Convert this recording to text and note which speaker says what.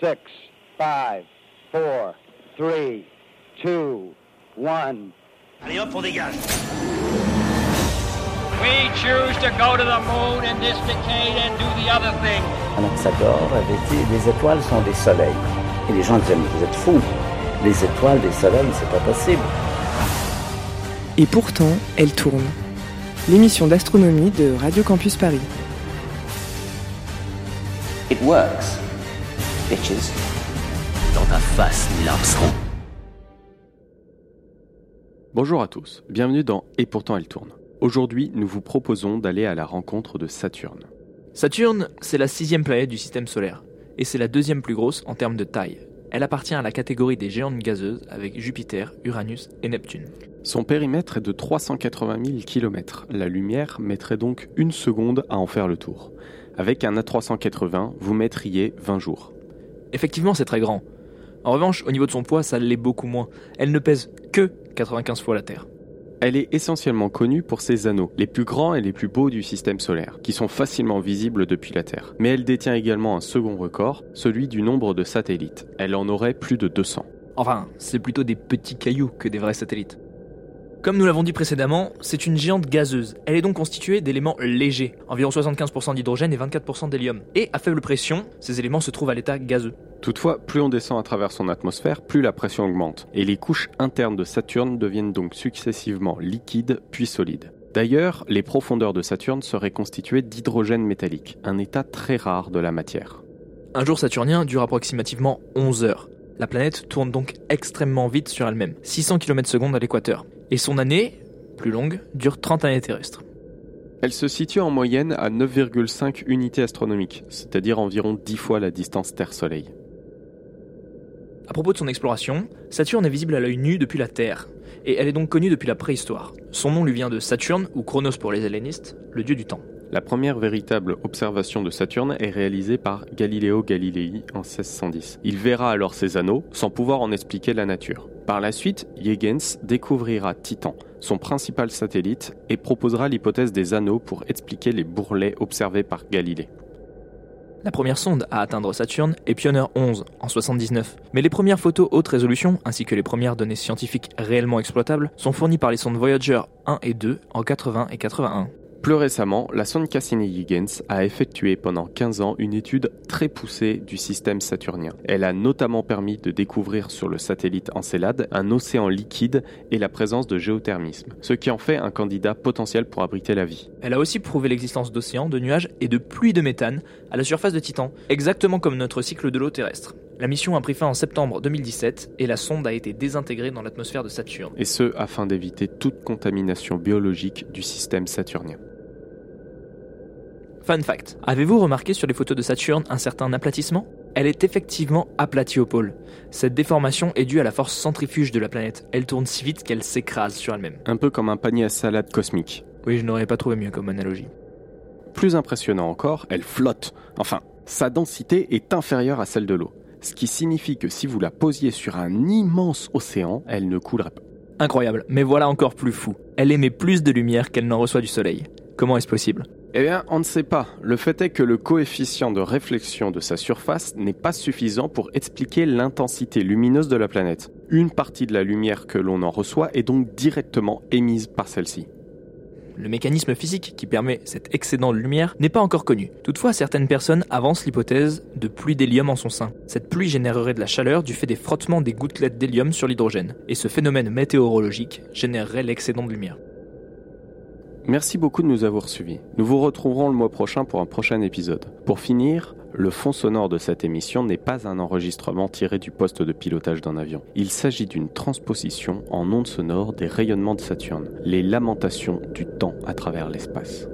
Speaker 1: 6, 5, 4, 3, 2, 1.
Speaker 2: Allez hop, on dégage.
Speaker 3: We choose to go to the moon in this decade and do the other thing.
Speaker 4: Anaxagore avait dit les étoiles sont des soleils. Et les gens disaient mais vous êtes fous. Les étoiles, des soleils, c'est pas possible.
Speaker 5: Et pourtant, elle tourne. L'émission d'astronomie de Radio Campus Paris.
Speaker 4: It works. Bitches.
Speaker 2: Dans ta face, Neil Armstrong.
Speaker 6: Bonjour à tous, bienvenue dans Et pourtant elle tourne. Aujourd'hui, nous vous proposons d'aller à la rencontre de Saturne.
Speaker 7: Saturne, c'est la sixième planète du système solaire, et c'est la deuxième plus grosse en termes de taille. Elle appartient à la catégorie des géantes gazeuses avec Jupiter, Uranus et Neptune.
Speaker 6: Son périmètre est de 380 000 km. La lumière mettrait donc une seconde à en faire le tour. Avec un A380, vous mettriez 20 jours.
Speaker 7: Effectivement, c'est très grand. En revanche, au niveau de son poids, ça l'est beaucoup moins. Elle ne pèse que 95 fois la Terre.
Speaker 6: Elle est essentiellement connue pour ses anneaux, les plus grands et les plus beaux du système solaire, qui sont facilement visibles depuis la Terre. Mais elle détient également un second record, celui du nombre de satellites. Elle en aurait plus de 200.
Speaker 7: Enfin, c'est plutôt des petits cailloux que des vrais satellites. Comme nous l'avons dit précédemment, c'est une géante gazeuse. Elle est donc constituée d'éléments légers, environ 75% d'hydrogène et 24% d'hélium. Et à faible pression, ces éléments se trouvent à l'état gazeux.
Speaker 6: Toutefois, plus on descend à travers son atmosphère, plus la pression augmente, et les couches internes de Saturne deviennent donc successivement liquides puis solides. D'ailleurs, les profondeurs de Saturne seraient constituées d'hydrogène métallique, un état très rare de la matière.
Speaker 7: Un jour saturnien dure approximativement 11 heures. La planète tourne donc extrêmement vite sur elle-même, 600 km s à l'équateur. Et son année, plus longue, dure 30 années terrestres.
Speaker 6: Elle se situe en moyenne à 9,5 unités astronomiques, c'est-à-dire environ 10 fois la distance Terre-Soleil.
Speaker 7: À propos de son exploration, Saturne est visible à l'œil nu depuis la Terre, et elle est donc connue depuis la préhistoire. Son nom lui vient de Saturne, ou Chronos pour les hellénistes, le dieu du temps.
Speaker 6: La première véritable observation de Saturne est réalisée par Galileo Galilei en 1610. Il verra alors ses anneaux sans pouvoir en expliquer la nature. Par la suite, Huygens découvrira Titan, son principal satellite, et proposera l'hypothèse des anneaux pour expliquer les bourrelets observés par Galilée.
Speaker 7: La première sonde à atteindre Saturne est Pioneer 11 en 79, mais les premières photos haute résolution ainsi que les premières données scientifiques réellement exploitables sont fournies par les sondes Voyager 1 et 2 en 80 et 81.
Speaker 6: Plus récemment, la sonde Cassini-Huygens a effectué pendant 15 ans une étude très poussée du système saturnien. Elle a notamment permis de découvrir sur le satellite Encelade un océan liquide et la présence de géothermisme, ce qui en fait un candidat potentiel pour abriter la vie.
Speaker 7: Elle a aussi prouvé l'existence d'océans, de nuages et de pluies de méthane à la surface de Titan, exactement comme notre cycle de l'eau terrestre. La mission a pris fin en septembre 2017 et la sonde a été désintégrée dans l'atmosphère de Saturne.
Speaker 6: Et ce, afin d'éviter toute contamination biologique du système saturnien.
Speaker 7: Fun fact, avez-vous remarqué sur les photos de Saturne un certain aplatissement? Elle est effectivement aplatie au pôle. Cette déformation est due à la force centrifuge de la planète. Elle tourne si vite qu'elle s'écrase sur elle-même.
Speaker 6: Un peu comme un panier à salade cosmique.
Speaker 7: Oui, je n'aurais pas trouvé mieux comme analogie.
Speaker 6: Plus impressionnant encore, elle flotte. Enfin, sa densité est inférieure à celle de l'eau. Ce qui signifie que si vous la posiez sur un immense océan, elle ne coulerait pas.
Speaker 7: Incroyable, mais voilà encore plus fou. Elle émet plus de lumière qu'elle n'en reçoit du soleil. Comment est-ce possible?
Speaker 6: Eh bien, on ne sait pas. Le fait est que le coefficient de réflexion de sa surface n'est pas suffisant pour expliquer l'intensité lumineuse de la planète. Une partie de la lumière que l'on en reçoit est donc directement émise par celle-ci.
Speaker 7: Le mécanisme physique qui permet cet excédent de lumière n'est pas encore connu. Toutefois, certaines personnes avancent l'hypothèse de pluie d'hélium en son sein. Cette pluie générerait de la chaleur du fait des frottements des gouttelettes d'hélium sur l'hydrogène. Et ce phénomène météorologique générerait l'excédent de lumière.
Speaker 6: Merci beaucoup de nous avoir suivis. Nous vous retrouverons le mois prochain pour un prochain épisode. Pour finir, le fond sonore de cette émission n'est pas un enregistrement tiré du poste de pilotage d'un avion. Il s'agit d'une transposition en ondes sonores des rayonnements de Saturne, les lamentations du temps à travers l'espace.